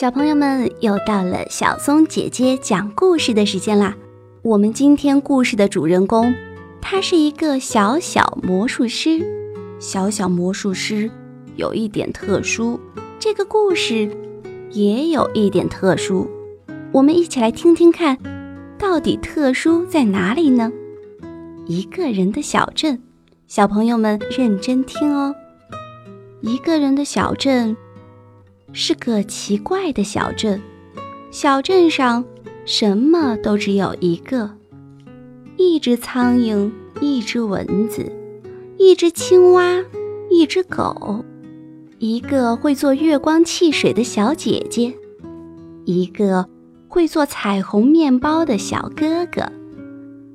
小朋友们，又到了小松姐姐讲故事的时间啦！我们今天故事的主人公，他是一个小小魔术师。小小魔术师有一点特殊，这个故事也有一点特殊。我们一起来听听看，到底特殊在哪里呢？一个人的小镇，小朋友们认真听哦。一个人的小镇。是个奇怪的小镇，小镇上什么都只有一个：一只苍蝇，一只蚊子，一只青蛙，一只狗，一个会做月光汽水的小姐姐，一个会做彩虹面包的小哥哥，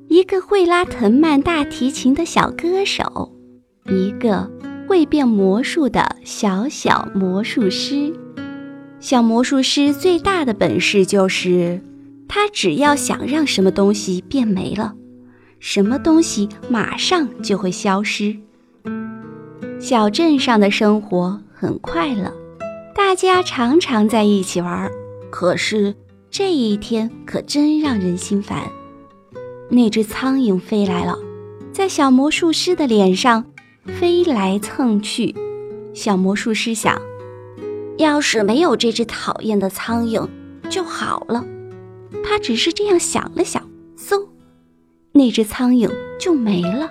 一个会拉藤蔓大提琴的小歌手，一个会变魔术的小小魔术师。小魔术师最大的本事就是，他只要想让什么东西变没了，什么东西马上就会消失。小镇上的生活很快乐，大家常常在一起玩。可是这一天可真让人心烦。那只苍蝇飞来了，在小魔术师的脸上飞来蹭去。小魔术师想。要是没有这只讨厌的苍蝇就好了。他只是这样想了想，嗖，那只苍蝇就没了。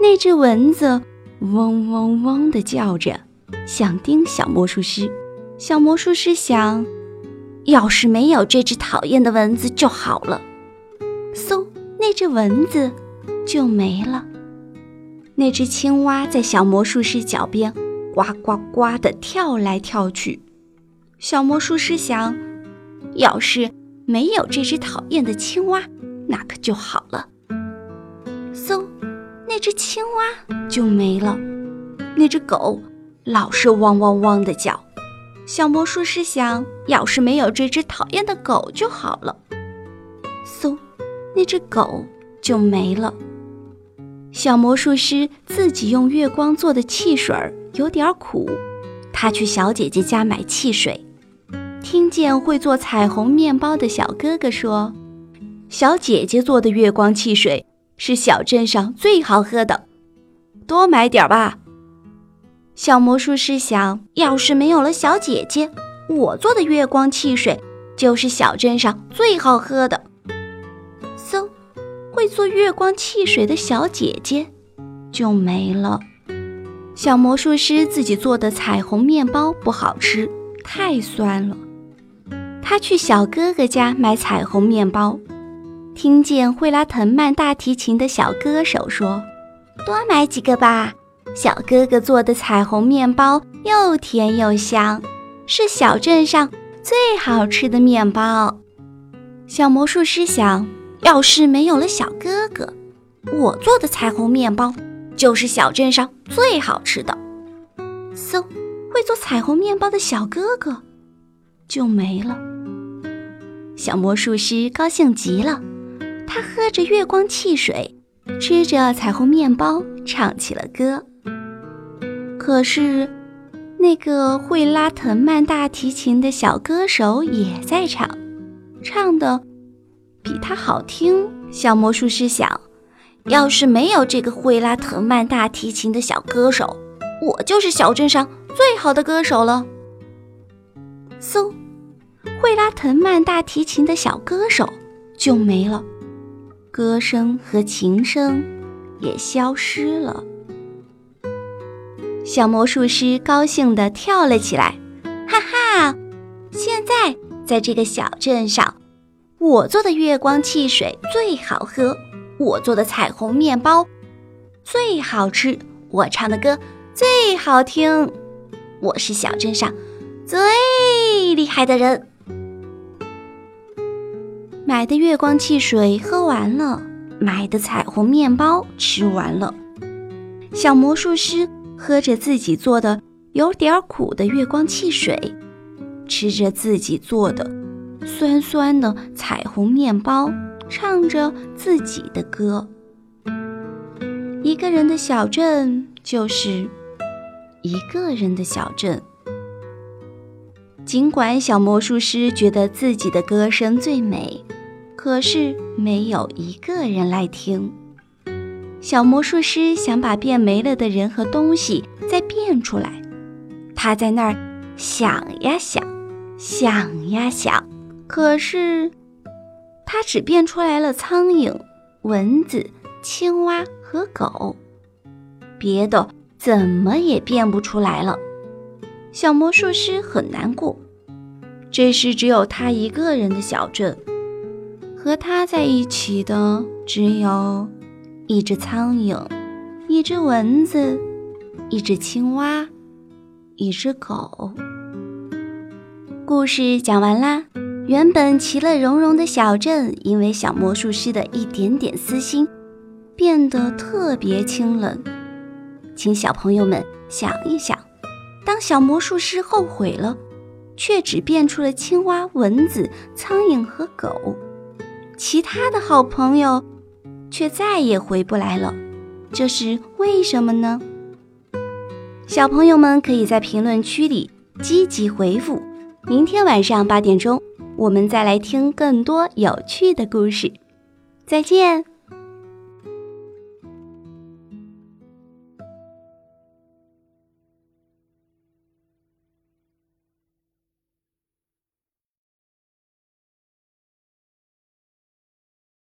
那只蚊子嗡嗡嗡地叫着，想叮小魔术师。小魔术师想，要是没有这只讨厌的蚊子就好了。嗖，那只蚊子就没了。那只青蛙在小魔术师脚边。呱呱呱地跳来跳去，小魔术师想，要是没有这只讨厌的青蛙，那可就好了。嗖，那只青蛙就没了。那只狗老是汪汪汪地叫，小魔术师想，要是没有这只讨厌的狗就好了。嗖，那只狗就没了。小魔术师自己用月光做的汽水。有点苦，他去小姐姐家买汽水，听见会做彩虹面包的小哥哥说：“小姐姐做的月光汽水是小镇上最好喝的，多买点吧。”小魔术师想，要是没有了小姐姐，我做的月光汽水就是小镇上最好喝的。嗖，会做月光汽水的小姐姐就没了。小魔术师自己做的彩虹面包不好吃，太酸了。他去小哥哥家买彩虹面包，听见会拉藤蔓大提琴的小歌手说：“多买几个吧，小哥哥做的彩虹面包又甜又香，是小镇上最好吃的面包。”小魔术师想，要是没有了小哥哥，我做的彩虹面包。就是小镇上最好吃的。嗖，会做彩虹面包的小哥哥就没了。小魔术师高兴极了，他喝着月光汽水，吃着彩虹面包，唱起了歌。可是，那个会拉藤蔓大提琴的小歌手也在唱，唱的比他好听。小魔术师想。要是没有这个会拉藤蔓大提琴的小歌手，我就是小镇上最好的歌手了。嗖，会拉藤蔓大提琴的小歌手就没了，歌声和琴声也消失了。小魔术师高兴地跳了起来，哈哈！现在在这个小镇上，我做的月光汽水最好喝。我做的彩虹面包最好吃，我唱的歌最好听，我是小镇上最厉害的人。买的月光汽水喝完了，买的彩虹面包吃完了，小魔术师喝着自己做的有点苦的月光汽水，吃着自己做的酸酸的彩虹面包。唱着自己的歌。一个人的小镇就是一个人的小镇。尽管小魔术师觉得自己的歌声最美，可是没有一个人来听。小魔术师想把变没了的人和东西再变出来，他在那儿想呀想，想呀想，可是他只变出来了苍蝇、蚊子、青蛙和狗，别的怎么也变不出来了。小魔术师很难过，这是只有他一个人的小镇，和他在一起的只有一只苍蝇、一只蚊子、一只青蛙、一只狗。故事讲完啦。原本其乐融融的小镇，因为小魔术师的一点点私心，变得特别清冷。请小朋友们想一想。当小魔术师后悔了，却只变出了青蛙、蚊子、苍蝇和狗，其他的好朋友却再也回不来了。这是为什么呢？小朋友们可以在评论区里积极回复。明天晚上八点钟，我们再来听更多有趣的故事。再见。